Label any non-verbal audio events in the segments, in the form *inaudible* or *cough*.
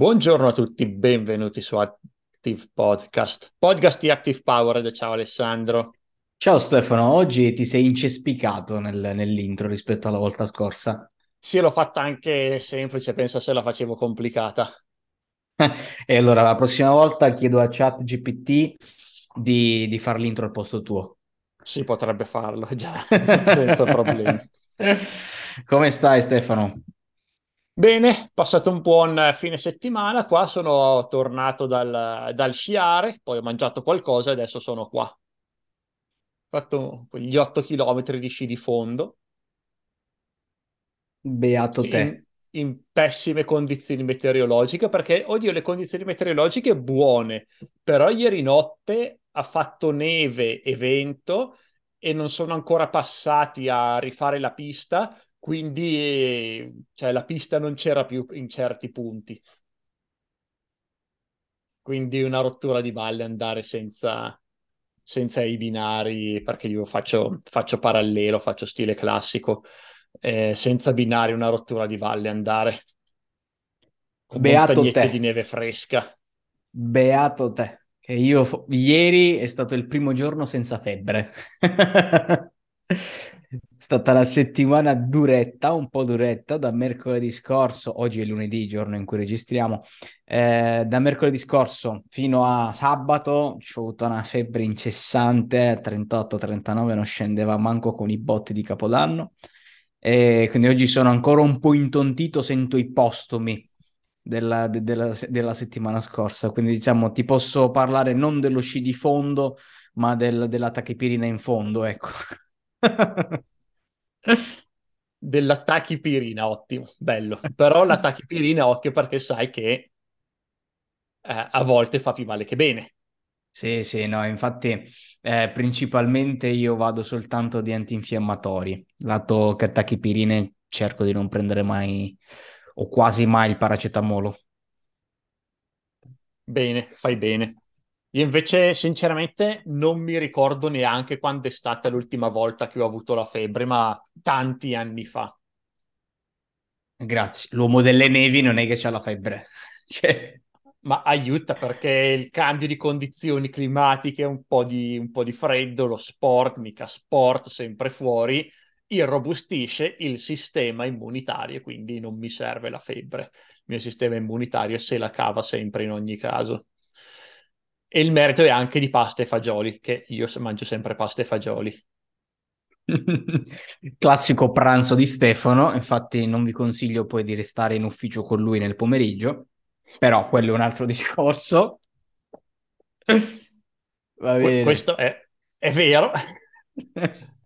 Buongiorno a tutti, benvenuti su Active Podcast, podcast di Active Powered. Ciao Alessandro. Ciao Stefano, oggi ti sei incespicato nel- nell'intro rispetto alla volta scorsa. Sì, l'ho fatta anche semplice, pensa se la facevo complicata. *laughs* E allora la prossima volta chiedo a ChatGPT di, di fare l'intro al posto tuo. Si potrebbe farlo già, *laughs* senza problemi. Come stai Stefano? Bene, passato un buon fine settimana, qua sono tornato dal, dal sciare, poi ho mangiato qualcosa e adesso sono qua. Ho fatto gli 8 km di sci di fondo. Beato te. In, in pessime condizioni meteorologiche, perché, oddio, le condizioni meteorologiche buone, però ieri notte ha fatto neve e vento e non sono ancora passati a rifare la pista, quindi cioè, la pista non c'era più in certi punti. Quindi una rottura di balle andare senza, senza i binari, perché io faccio, faccio parallelo, faccio stile classico, eh, senza binari una rottura di balle andare con Beato te. di neve fresca. Beato te. Che io ieri è stato il primo giorno senza febbre. *laughs* Stata la settimana duretta, un po' duretta, da mercoledì scorso, oggi è lunedì, giorno in cui registriamo, eh, da mercoledì scorso fino a sabato ho avuto una febbre incessante, 38-39, non scendeva manco con i botti di Capodanno, e quindi oggi sono ancora un po' intontito, sento i postumi della, de- della, della settimana scorsa, quindi diciamo ti posso parlare non dello sci di fondo, ma del, della tachipirina in fondo, ecco. Della tachipirina, ottimo, bello. Però la tachipirina, occhio perché sai che eh, a volte fa più male che bene. Sì, sì, no, infatti eh, principalmente io vado soltanto di antinfiammatori, lato che tachipirine cerco di non prendere mai o quasi mai il paracetamolo. Bene, fai bene. Io invece, sinceramente, non mi ricordo neanche quando è stata l'ultima volta che ho avuto la febbre, ma tanti anni fa. Grazie, l'uomo delle nevi non è che c'ha la febbre. *laughs* Cioè, Ma aiuta perché il cambio di condizioni climatiche, un po' di, un po' di freddo, lo sport, mica sport, sempre fuori, irrobustisce il sistema immunitario, quindi non mi serve la febbre. Il mio sistema immunitario se la cava sempre in ogni caso. E il merito è anche di pasta e fagioli, che io mangio sempre pasta e fagioli. *laughs* Classico pranzo di Stefano, infatti non vi consiglio poi di restare in ufficio con lui nel pomeriggio, però quello è un altro *laughs* discorso. Va bene. questo è, è vero. *laughs*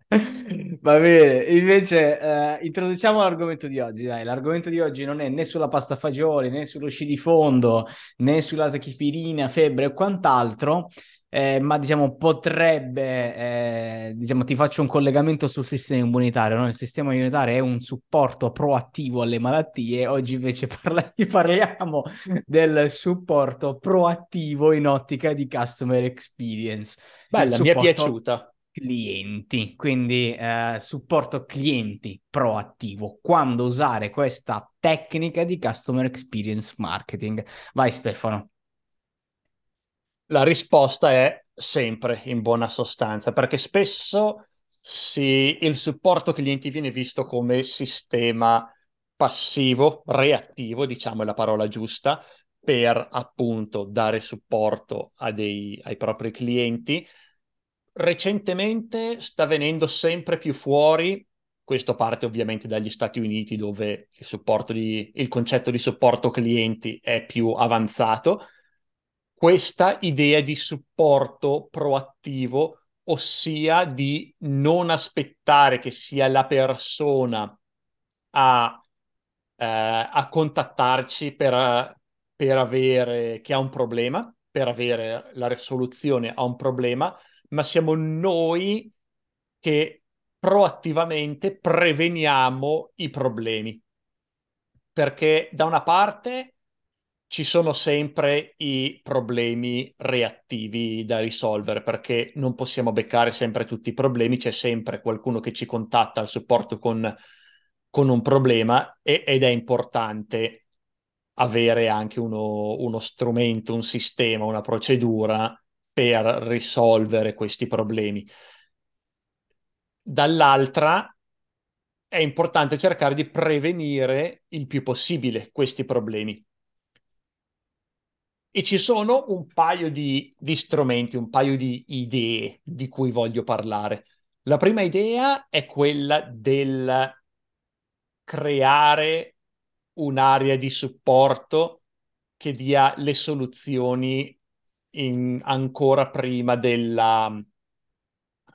Va bene, invece eh, introduciamo l'argomento di oggi. Dai, l'argomento di oggi non è né sulla pasta fagioli, né sullo sci di fondo, né sulla tachipirina, febbre o quant'altro, eh, ma diciamo potrebbe, eh, diciamo, ti faccio un collegamento sul sistema immunitario. No? Il sistema immunitario è un supporto proattivo alle malattie, oggi invece *laughs* parla- parliamo del supporto proattivo in ottica di customer experience. Bella, mi è piaciuta. Clienti, quindi eh, supporto clienti proattivo, quando usare questa tecnica di customer experience marketing. Vai Stefano. La risposta è sempre in buona sostanza, perché spesso si- il supporto clienti viene visto come sistema passivo, reattivo, diciamo è la parola giusta, per appunto dare supporto dei- ai propri clienti. Recentemente sta venendo sempre più fuori, questo parte ovviamente dagli Stati Uniti dove il di- il concetto di supporto clienti è più avanzato. Questa idea di supporto proattivo, ossia di non aspettare che sia la persona a, eh, a contattarci per, per avere che ha un problema, per avere la risoluzione a un problema, ma siamo noi che proattivamente preveniamo i problemi. Perché da una parte ci sono sempre i problemi reattivi da risolvere perché non possiamo beccare sempre tutti i problemi, c'è sempre qualcuno che ci contatta al supporto con, con un problema e- ed è importante avere anche uno, uno strumento, un sistema, una procedura per risolvere questi problemi. Dall'altra è importante cercare di prevenire il più possibile questi problemi. E ci sono un paio di, di, strumenti, un paio di idee di cui voglio parlare. La prima idea è quella del creare un'area di supporto che dia le soluzioni in, ancora prima della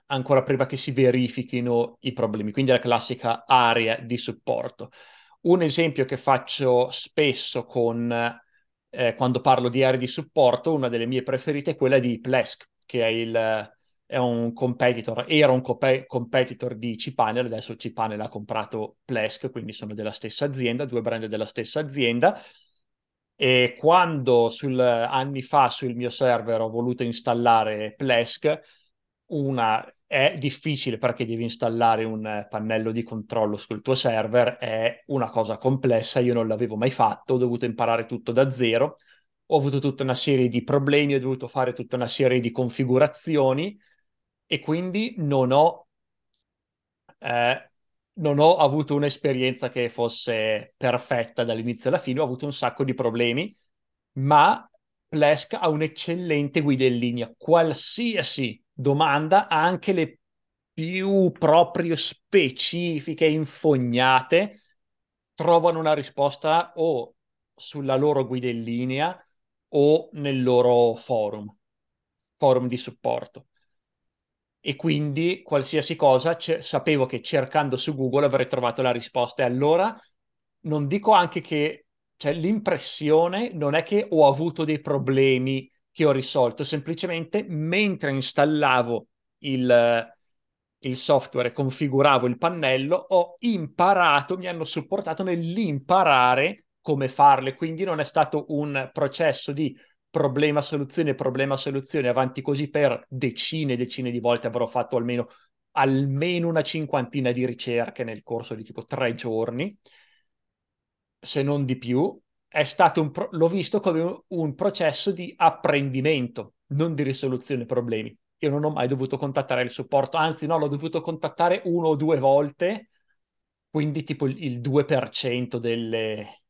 ancora prima che si verifichino i problemi, quindi la classica area di supporto. Un esempio che faccio spesso con, eh, quando parlo di aree di supporto, una delle mie preferite è quella di Plesk, che è, il, è un competitor, era un comp- competitor di cPanel, adesso cPanel ha comprato Plesk, quindi sono della stessa azienda, due brand della stessa azienda, e quando sul, anni fa sul mio server ho voluto installare Plesk, una è difficile perché devi installare un pannello di controllo sul tuo server, è una cosa complessa, io non l'avevo mai fatto, ho dovuto imparare tutto da zero, ho avuto tutta una serie di problemi, ho dovuto fare tutta una serie di configurazioni e quindi non ho eh, non ho avuto un'esperienza che fosse perfetta dall'inizio alla fine, ho avuto un sacco di problemi, ma Plesk ha un'eccellente guida in linea. Qualsiasi domanda, anche le più proprio specifiche, infognate, trovano una risposta o sulla loro guida in linea o nel loro forum, forum di supporto e quindi qualsiasi cosa c- sapevo che cercando su Google avrei trovato la risposta. E allora non dico anche che cioè, l'impressione non è che ho avuto dei problemi che ho risolto, semplicemente mentre installavo il, il software e configuravo il pannello, ho imparato, mi hanno supportato nell'imparare come farle, quindi non è stato un processo di problema soluzione, problema soluzione, avanti così per decine e decine di volte avrò fatto almeno, almeno una cinquantina di ricerche nel corso di tipo tre giorni, se non di più, è stato un pro- l'ho visto come un, processo di apprendimento, non di risoluzione problemi. Io non ho mai dovuto contattare il supporto, anzi no, l'ho dovuto contattare uno o due volte, quindi tipo il, il 2% delle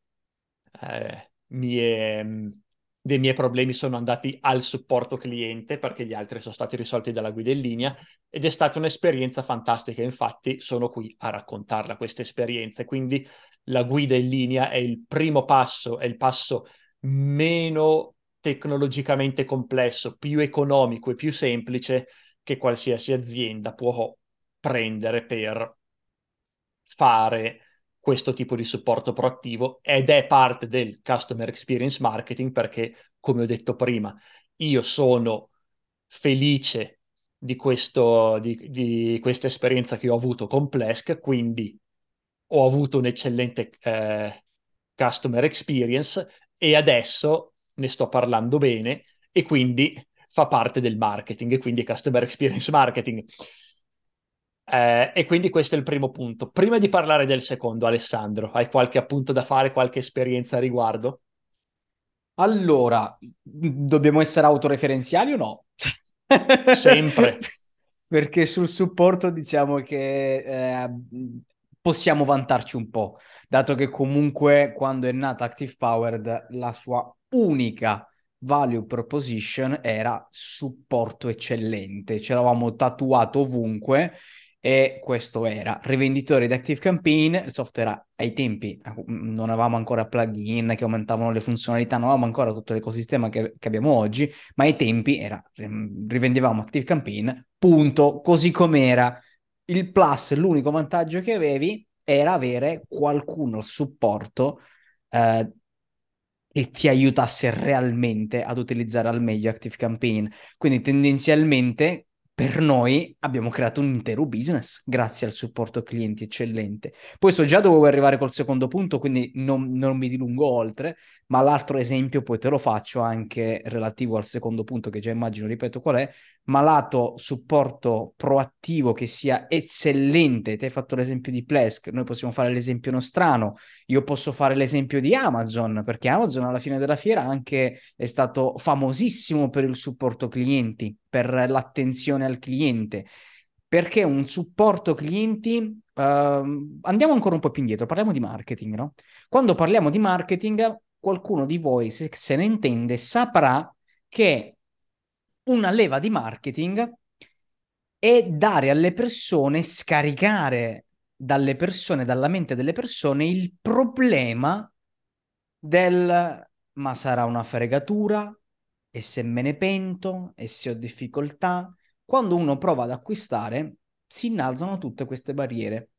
eh, mie dei miei problemi sono andati al supporto cliente perché gli altri sono stati risolti dalla guida in linea ed è stata un'esperienza fantastica. Infatti sono qui a raccontarla questa esperienza. Quindi la guida in linea è il primo passo, è il passo meno tecnologicamente complesso, più economico e più semplice che qualsiasi azienda può prendere per fare questo tipo di supporto proattivo ed è parte del customer experience marketing perché, come ho detto prima, io sono felice di, questo, di, di questa esperienza che ho avuto con Plesk, quindi ho avuto un'eccellente eh, customer experience e adesso ne sto parlando bene e quindi fa parte del marketing e quindi customer experience marketing. Eh, e quindi questo è il primo punto. Prima di parlare del secondo, Alessandro, hai qualche appunto da fare, qualche esperienza a riguardo? Allora, dobbiamo essere autoreferenziali o no? Sempre. *laughs* Perché sul supporto diciamo che eh, possiamo vantarci un po', dato che comunque quando è nata Active Powered la sua unica value proposition era supporto eccellente, ce l'avevamo tatuato ovunque e questo era rivenditore di Active Campaign, il software ai tempi non avevamo ancora plugin che aumentavano le funzionalità, non avevamo ancora tutto l'ecosistema che, che abbiamo oggi, ma ai tempi era rivendevamo Active Campaign, punto, così com'era. Il plus, l'unico vantaggio che avevi era avere qualcuno al supporto eh, che ti aiutasse realmente ad utilizzare al meglio Active Campaign. Quindi tendenzialmente per noi abbiamo creato un intero business grazie al supporto clienti eccellente. Poi so già dove vuoi arrivare col secondo punto, quindi non, non, mi dilungo oltre, ma l'altro esempio poi te lo faccio anche relativo al secondo punto che già immagino, ripeto qual è, ma lato supporto proattivo che sia eccellente. Te hai fatto l'esempio di Plesk, noi possiamo fare l'esempio nostrano, io posso fare l'esempio di Amazon, perché Amazon alla fine della fiera anche è stato famosissimo per il supporto clienti per l'attenzione al cliente. Perché un supporto clienti, uh, andiamo ancora un po' più indietro, parliamo di marketing, no? Quando parliamo di marketing, qualcuno di voi, se se ne intende, saprà che una leva di marketing è dare alle persone, scaricare dalle persone, dalla mente delle persone, il problema del ma sarà una fregatura, e se me ne pento e se ho difficoltà, quando uno prova ad acquistare si innalzano tutte queste barriere.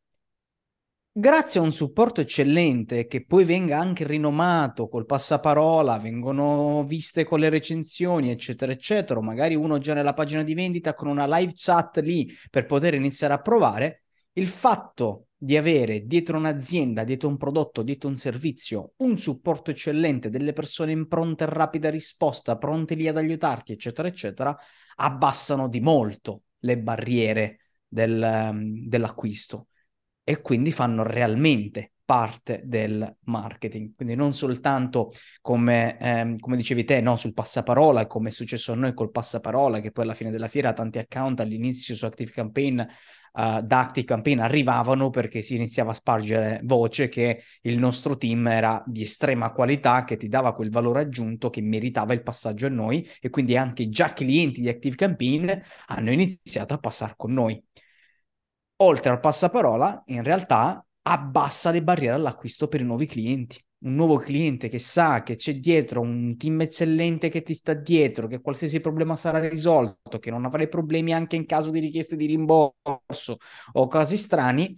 Grazie a un supporto eccellente che poi venga anche rinomato col passaparola, vengono viste con le recensioni, eccetera, eccetera, magari uno già nella pagina di vendita con una live chat lì per poter iniziare a provare, il fatto di avere dietro un'azienda, dietro un prodotto, dietro un servizio, un supporto eccellente, delle persone in pronta e rapida risposta, pronte lì ad aiutarti, eccetera, eccetera, abbassano di molto le barriere del, um, dell'acquisto e quindi fanno realmente parte del marketing. Quindi non soltanto come, ehm, come dicevi te, no, sul passaparola, come è successo a noi col passaparola, che poi alla fine della fiera tanti account all'inizio su Active Campaign uh, da Active Campaign arrivavano perché si iniziava a spargere voce che il nostro team era di estrema qualità, che ti dava quel valore aggiunto che meritava il passaggio a noi e quindi anche già clienti di Active Campaign hanno iniziato a passare con noi. Oltre al passaparola, in realtà abbassa le barriere all'acquisto per i nuovi clienti un nuovo cliente che sa che c'è dietro un team eccellente che ti sta dietro, che qualsiasi problema sarà risolto, che non avrai problemi anche in caso di richieste di rimborso o casi strani,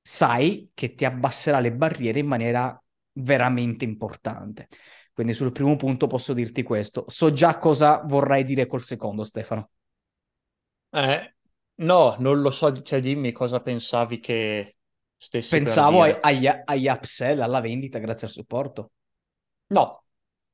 sai che ti abbasserà le barriere in maniera veramente importante. Quindi sul primo punto posso dirti questo. So già cosa vorrai dire col secondo, Stefano. Eh, no, non lo so, cioè dimmi cosa pensavi che stessi Pensavo ai, agli, agli upsell, alla vendita grazie al supporto. No,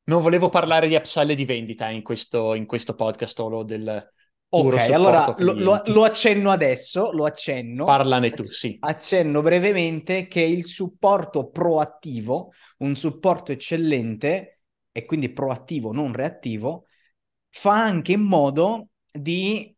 non volevo parlare di upsell e di vendita in questo, in questo podcast solo del Ok, allora lo, lo, lo, accenno adesso, lo accenno. Parlane tu, sì. Accenno brevemente che il supporto proattivo, un supporto eccellente e quindi proattivo, non reattivo, fa anche in modo di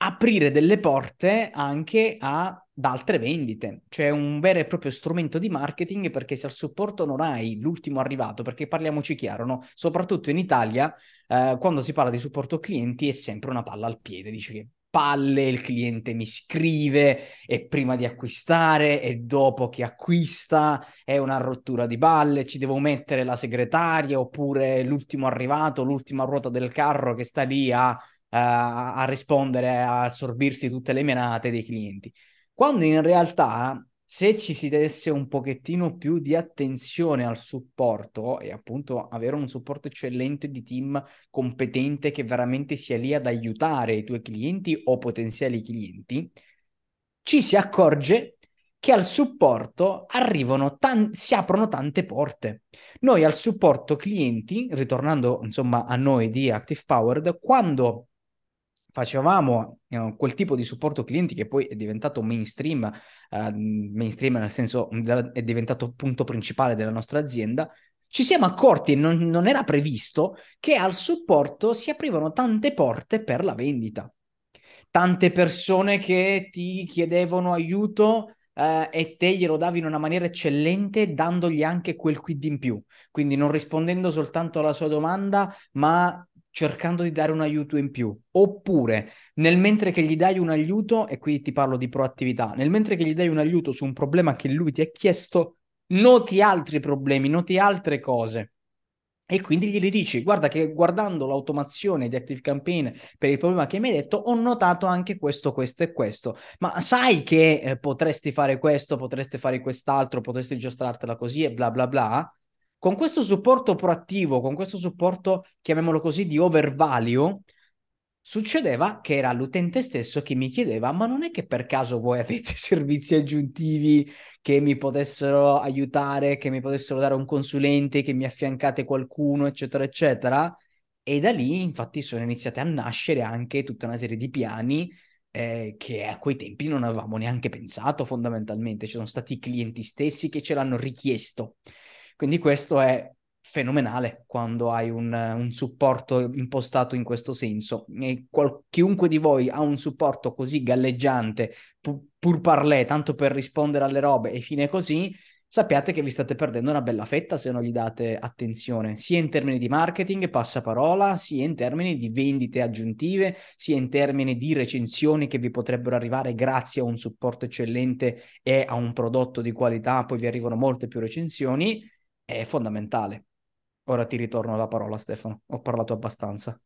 aprire delle porte anche a da altre vendite, cioè un vero e proprio strumento di marketing perché se al supporto non hai l'ultimo arrivato, perché parliamoci chiaro, no? soprattutto in Italia, eh, quando si parla di supporto clienti è sempre una palla al piede, dice che palle, il cliente mi scrive e prima di acquistare e dopo che acquista è una rottura di balle, ci devo mettere la segretaria oppure l'ultimo arrivato, l'ultima ruota del carro che sta lì a, a, a rispondere, a assorbirsi tutte le menate dei clienti. Quando in realtà se ci si desse un pochettino più di attenzione al supporto e appunto avere un supporto eccellente di team competente che veramente sia lì ad aiutare i tuoi clienti o potenziali clienti, ci si accorge che al supporto arrivano tan- si aprono tante porte. Noi al supporto clienti, ritornando insomma a noi di Active Powered, quando facevamo eh, quel tipo di supporto clienti che poi è diventato mainstream, eh, mainstream nel senso è diventato punto principale della nostra azienda, ci siamo accorti, non, non era previsto, che al supporto si aprivano tante porte per la vendita. Tante persone che ti chiedevano aiuto Uh, e te glielo davi in una maniera eccellente dandogli anche quel quid in più, quindi non rispondendo soltanto alla sua domanda, ma cercando di dare un aiuto in più. Oppure, nel mentre che gli dai un aiuto, e qui ti parlo di proattività, nel mentre che gli dai un aiuto su un problema che lui ti ha chiesto, noti altri problemi, noti altre cose. E quindi gli dici, guarda che guardando l'automazione di Active Campaign per il problema che mi hai detto, ho notato anche questo, questo e questo. Ma sai che eh, potresti fare questo, potresti fare quest'altro, potresti giostrartela così e bla bla bla? Con questo supporto proattivo, con questo supporto, chiamiamolo così, di overvalue, succedeva che era l'utente stesso che mi chiedeva ma non è che per caso voi avete *laughs* servizi aggiuntivi che mi potessero aiutare, che mi potessero dare un consulente, che mi affiancate qualcuno, eccetera, eccetera. E da lì infatti sono iniziate a nascere anche tutta una serie di piani eh, che a quei tempi non avevamo neanche pensato fondamentalmente, ci sono stati i clienti stessi che ce l'hanno richiesto. Quindi questo è fenomenale quando hai un, un supporto impostato in questo senso. E qual- chiunque di voi ha un supporto così galleggiante, pu- pur parlè, tanto per rispondere alle robe e fine così, sappiate che vi state perdendo una bella fetta se non gli date attenzione, sia in termini di marketing, passaparola, sia in termini di vendite aggiuntive, sia in termini di recensioni che vi potrebbero arrivare grazie a un supporto eccellente e a un prodotto di qualità, poi vi arrivano molte più recensioni, è fondamentale. Ora ti ritorno la parola, Stefano. Ho parlato abbastanza.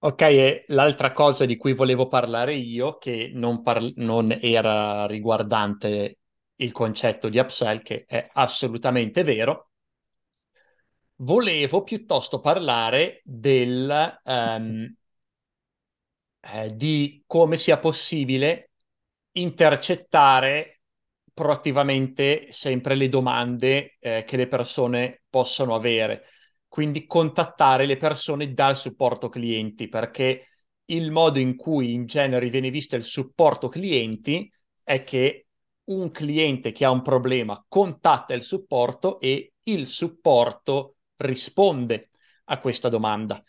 Ok, e l'altra cosa di cui volevo parlare io, che non, par- non era riguardante il concetto di upsell, che è assolutamente vero, volevo piuttosto parlare del, um, eh, di come sia possibile intercettare proattivamente sempre le domande eh, che le persone possono avere. Quindi contattare le persone dal supporto clienti, perché il modo in cui in genere viene visto il supporto clienti è che un cliente che ha un problema contatta il supporto e il supporto risponde a questa domanda.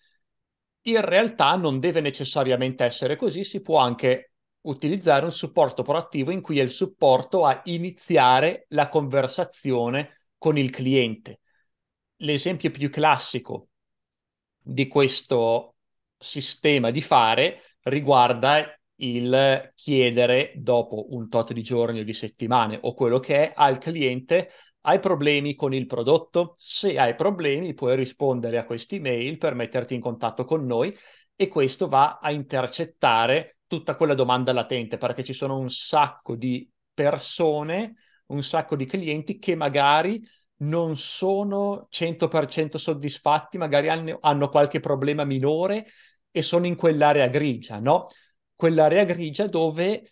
In realtà non deve necessariamente essere così, si può anche utilizzare un supporto proattivo in cui è il supporto a iniziare la conversazione con il cliente. L'esempio più classico di questo sistema di fare riguarda il chiedere dopo un tot di giorni o di settimane o quello che è al cliente hai problemi con il prodotto? Se hai problemi puoi rispondere a questi mail per metterti in contatto con noi e questo va a intercettare tutta quella domanda latente, perché ci sono un sacco di persone, un sacco di clienti che magari non sono 100% soddisfatti, magari hanno, hanno qualche problema minore e sono in quell'area grigia, no? Quell'area grigia dove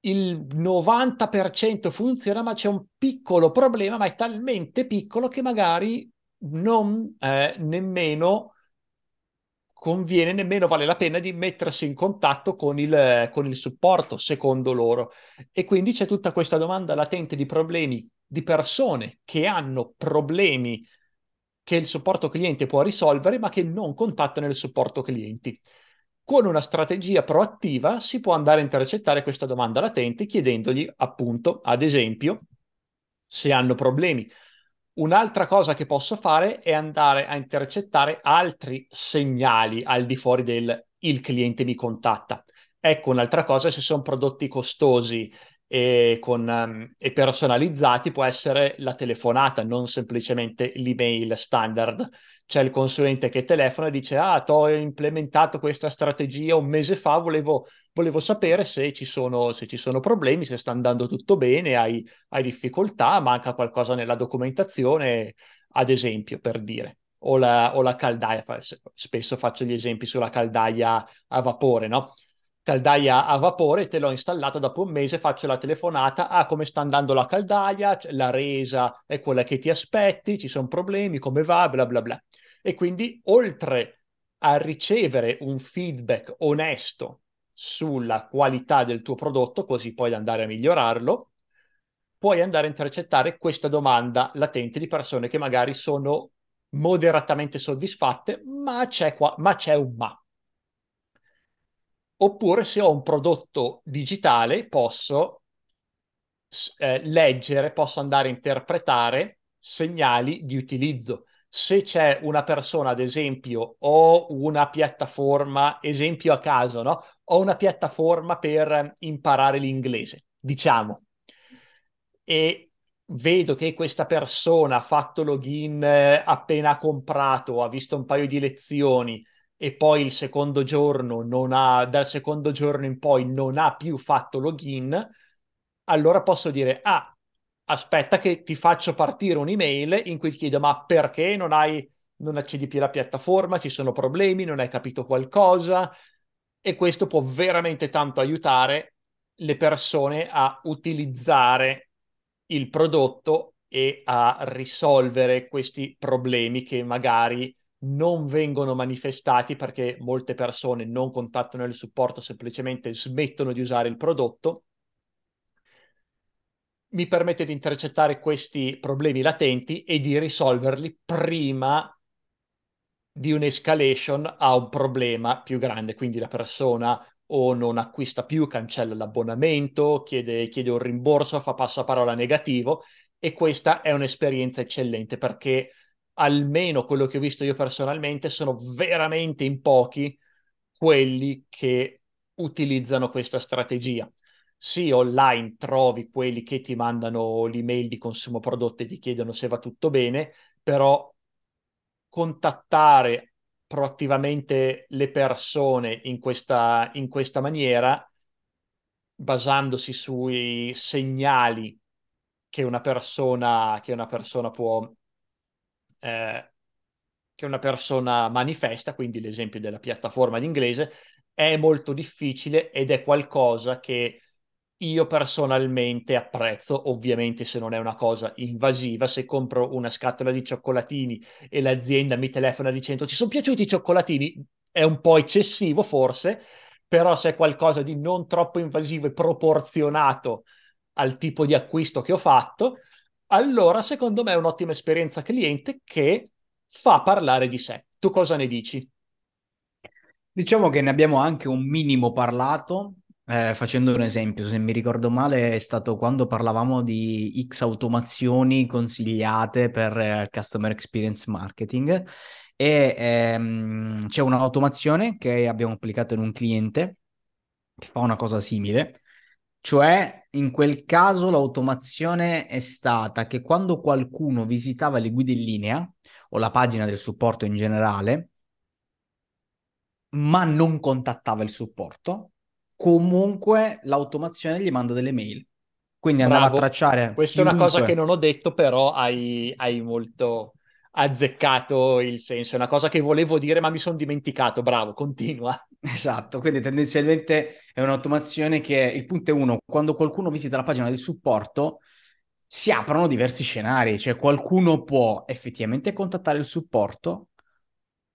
il 90% funziona, ma c'è un piccolo problema, ma è talmente piccolo che magari non eh, nemmeno conviene, nemmeno vale la pena di mettersi in contatto con il, con il supporto, secondo loro. E quindi c'è tutta questa domanda latente di problemi di persone che hanno problemi che il supporto cliente può risolvere, ma che non contattano il supporto clienti. Con una strategia proattiva si può andare a intercettare questa domanda latente chiedendogli appunto, ad esempio, se hanno problemi Un'altra cosa che posso fare è andare a intercettare altri segnali al di fuori del il cliente mi contatta. Ecco, un'altra cosa, se sono prodotti costosi e, con, um, e personalizzati, può essere la telefonata, non semplicemente l'email standard. C'è il consulente che telefona e dice, ah, ho implementato questa strategia un mese fa, volevo, volevo sapere se ci, sono, se ci, sono, problemi, se sta andando tutto bene, hai, hai difficoltà, manca qualcosa nella documentazione, ad esempio, per dire o la, o la, caldaia, spesso faccio gli esempi sulla caldaia a vapore, no? Caldaia a vapore, te l'ho installato dopo un mese, faccio la telefonata, ah come sta andando la caldaia, la resa è quella che ti aspetti, ci sono problemi, come va, bla bla bla. E quindi oltre a ricevere un feedback onesto sulla qualità del tuo prodotto, così puoi andare a migliorarlo, puoi andare a intercettare questa domanda latente di persone che magari sono moderatamente soddisfatte, ma c'è, qua, ma c'è un ma oppure se ho un prodotto digitale posso eh, leggere, posso andare a interpretare segnali di utilizzo. Se c'è una persona, ad esempio, o una piattaforma, esempio a caso, no? Ho una piattaforma per imparare l'inglese, diciamo, e vedo che questa persona ha fatto login eh, appena comprato, ha visto un paio di lezioni, e poi il secondo giorno non ha, dal secondo giorno in poi non ha più fatto login, allora posso dire, ah, aspetta che ti faccio partire un'email in cui ti chiedo, ma perché non hai non accedi più alla piattaforma, ci sono problemi, non hai capito qualcosa? E questo può veramente tanto aiutare le persone a utilizzare il prodotto e a risolvere questi problemi che magari non vengono manifestati perché molte persone non contattano il supporto, semplicemente smettono di usare il prodotto. Mi permette di intercettare questi problemi latenti e di risolverli prima di un'escalation a un problema più grande. Quindi la persona o non acquista più, cancella l'abbonamento, chiede, chiede un rimborso, fa passaparola negativo e questa è un'esperienza eccellente perché almeno quello che ho visto io personalmente sono veramente in pochi quelli che utilizzano questa strategia. Sì, online trovi quelli che ti mandano l'email di consumo prodotti e ti chiedono se va tutto bene, però contattare proattivamente le persone in questa, in questa maniera, basandosi sui segnali che una persona, che una persona può, eh, che una persona manifesta, quindi l'esempio della piattaforma d'inglese, è molto difficile ed è qualcosa che io personalmente apprezzo, ovviamente se non è una cosa invasiva, se compro una scatola di cioccolatini e l'azienda mi telefona dicendo ti sono piaciuti i cioccolatini, è un po' eccessivo forse, però se è qualcosa di non troppo invasivo e proporzionato al tipo di acquisto che ho fatto, allora secondo me è un'ottima esperienza cliente che fa parlare di sé. Tu cosa ne dici? Diciamo che ne abbiamo anche un minimo parlato eh, facendo un esempio, se mi ricordo male, è stato quando parlavamo di X automazioni consigliate per eh, Customer Experience Marketing e ehm, c'è un'automazione che abbiamo applicato in un cliente che fa una cosa simile, cioè in quel caso l'automazione è stata che quando qualcuno visitava le guide in linea o la pagina del supporto in generale, ma non contattava il supporto, comunque l'automazione gli manda delle mail. Quindi andava a tracciare. Questa chiunque. è una cosa che non ho detto, però hai, hai molto azzeccato il senso. È una cosa che volevo dire, ma mi sono dimenticato. Bravo, continua. Esatto, quindi tendenzialmente è un'automazione che il punto è uno, quando qualcuno visita la pagina del supporto si aprono diversi scenari, cioè qualcuno può effettivamente contattare il supporto,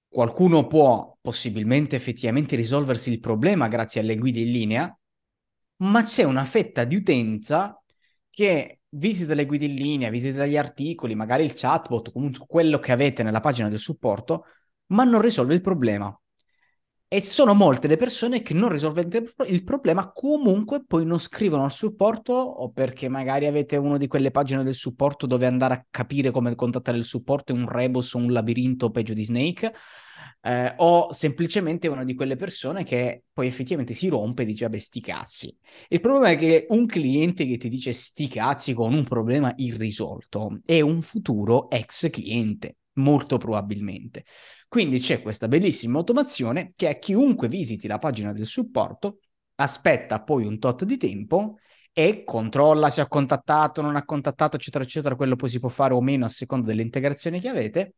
qualcuno può possibilmente effettivamente risolversi il problema grazie alle guide in linea, ma c'è una fetta di utenza che visita le guide in linea, visita gli articoli, magari il chatbot, comunque quello che avete nella pagina del supporto, ma non risolve il problema. E sono molte le persone che non risolvendo il problema comunque poi non scrivono al supporto o perché magari avete una di quelle pagine del supporto dove andare a capire come contattare il supporto è un rebus o un labirinto peggio di Snake eh, o semplicemente una di quelle persone che poi effettivamente si rompe e dice vabbè sti cazzi. Il problema è che un cliente che ti dice sti cazzi con un problema irrisolto è un futuro ex cliente, molto probabilmente. Quindi c'è questa bellissima automazione che a chiunque visiti la pagina del supporto aspetta poi un tot di tempo e controlla se ha contattato, non ha contattato, eccetera, eccetera. Quello poi si può fare o meno a seconda delle integrazioni che avete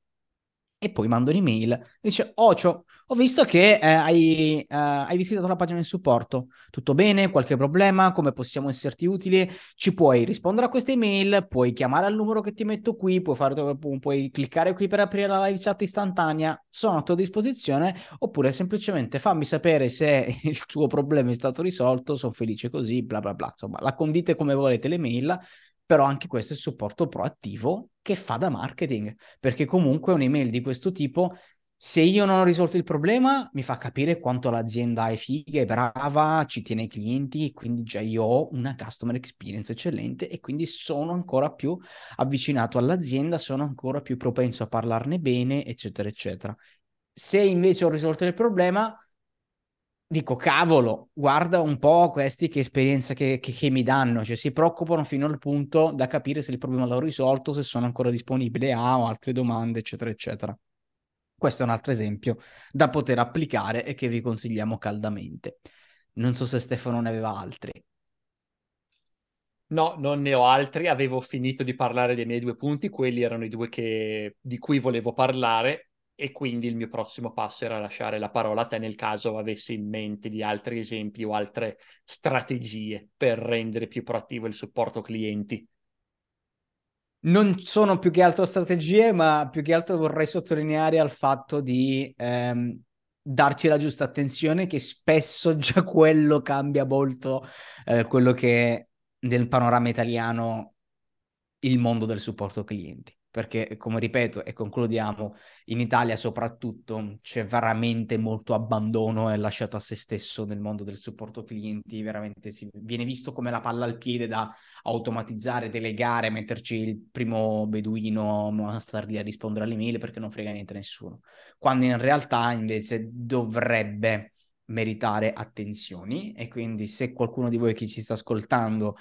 e poi mando un'email. Dice Ocio, ho visto che eh, hai, eh, hai, visitato la pagina di supporto, tutto bene, qualche problema, come possiamo esserti utili? Ci puoi rispondere a questa email, puoi chiamare al numero che ti metto qui, puoi, fare, puoi cliccare qui per aprire la live chat istantanea, sono a tua disposizione, oppure semplicemente fammi sapere se *laughs* il tuo problema è stato risolto, sono felice così, bla bla bla, insomma la condite come volete l'email però anche questo è il supporto proattivo che fa da marketing, perché comunque un'email di questo tipo, se io non ho risolto il problema, mi fa capire quanto l'azienda è figa, è brava, ci tiene i clienti, quindi già io ho una customer experience eccellente e quindi sono ancora più avvicinato all'azienda, sono ancora più propenso a parlarne bene, eccetera, eccetera. Se invece ho risolto il problema, dico, cavolo, guarda un po' questi che esperienza che, che, che, mi danno, cioè si preoccupano fino al punto da capire se il problema l'ho risolto, se sono ancora disponibile a o altre domande, eccetera, eccetera. Questo è un altro esempio da poter applicare e che vi consigliamo caldamente. Non so se Stefano ne aveva altri. No, non ne ho altri, avevo finito di parlare dei miei due punti, quelli erano i due che, di cui volevo parlare e quindi il mio prossimo passo era lasciare la parola a te nel caso avessi in mente di altri esempi o altre strategie per rendere più proattivo il supporto clienti. Non sono più che altro strategie, ma più che altro vorrei sottolineare al fatto di ehm, darci la giusta attenzione, che spesso *laughs* già quello cambia molto eh, quello che nel panorama italiano il mondo del supporto clienti perché come ripeto e concludiamo, in Italia soprattutto c'è veramente molto abbandono e lasciato a se stesso nel mondo del supporto clienti, veramente si viene visto come la palla al piede da automatizzare, delegare, metterci il primo beduino a star lì a rispondere alle mail perché non frega niente a nessuno, quando in realtà invece dovrebbe meritare attenzioni e quindi se qualcuno di voi che ci sta ascoltando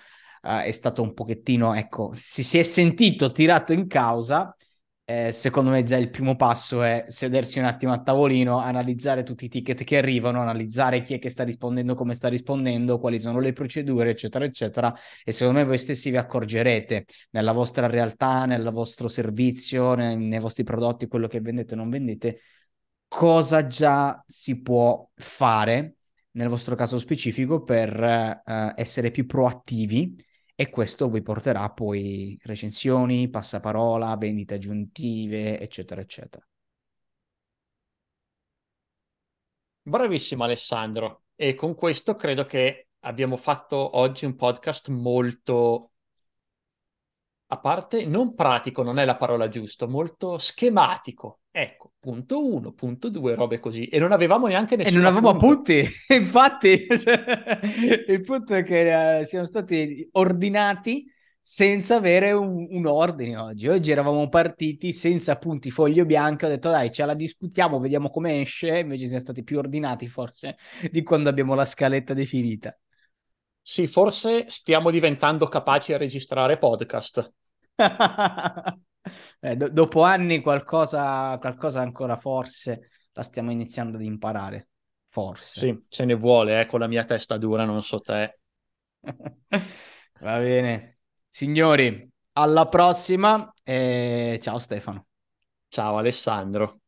uh, è stato un pochettino, ecco, si, si è sentito tirato in causa. Eh, secondo me già il primo passo è sedersi un attimo a tavolino, analizzare tutti i ticket che arrivano, analizzare chi è che sta rispondendo, come sta rispondendo, quali sono le procedure, eccetera, eccetera. E secondo me voi stessi vi accorgerete nella vostra realtà, nel vostro servizio, nei, nei vostri prodotti, quello che vendete o non vendete, cosa già si può fare nel vostro caso specifico per uh, essere più proattivi e questo vi porterà poi recensioni, passaparola, vendite aggiuntive, eccetera, eccetera. Bravissimo Alessandro e con questo credo che abbiamo fatto oggi un podcast molto a parte non pratico, non è la parola giusta, molto schematico. Ecco, punto uno, punto due, robe così. E non avevamo neanche nessuno. E non avevamo appunti, *laughs* infatti. Cioè, il punto è che uh, siamo stati ordinati senza avere un, un, ordine oggi. Oggi eravamo partiti senza punti foglio bianco. Ho detto dai, ce la discutiamo, vediamo come esce. Invece siamo stati più ordinati forse di quando abbiamo la scaletta definita. Sì, forse stiamo diventando capaci a registrare podcast. *laughs* eh, do- dopo anni qualcosa, qualcosa ancora forse la stiamo iniziando ad imparare. Forse. Sì, ce ne vuole, eh, con la mia testa dura, non so te. *laughs* Va bene. Signori, alla prossima e ciao Stefano. Ciao Alessandro.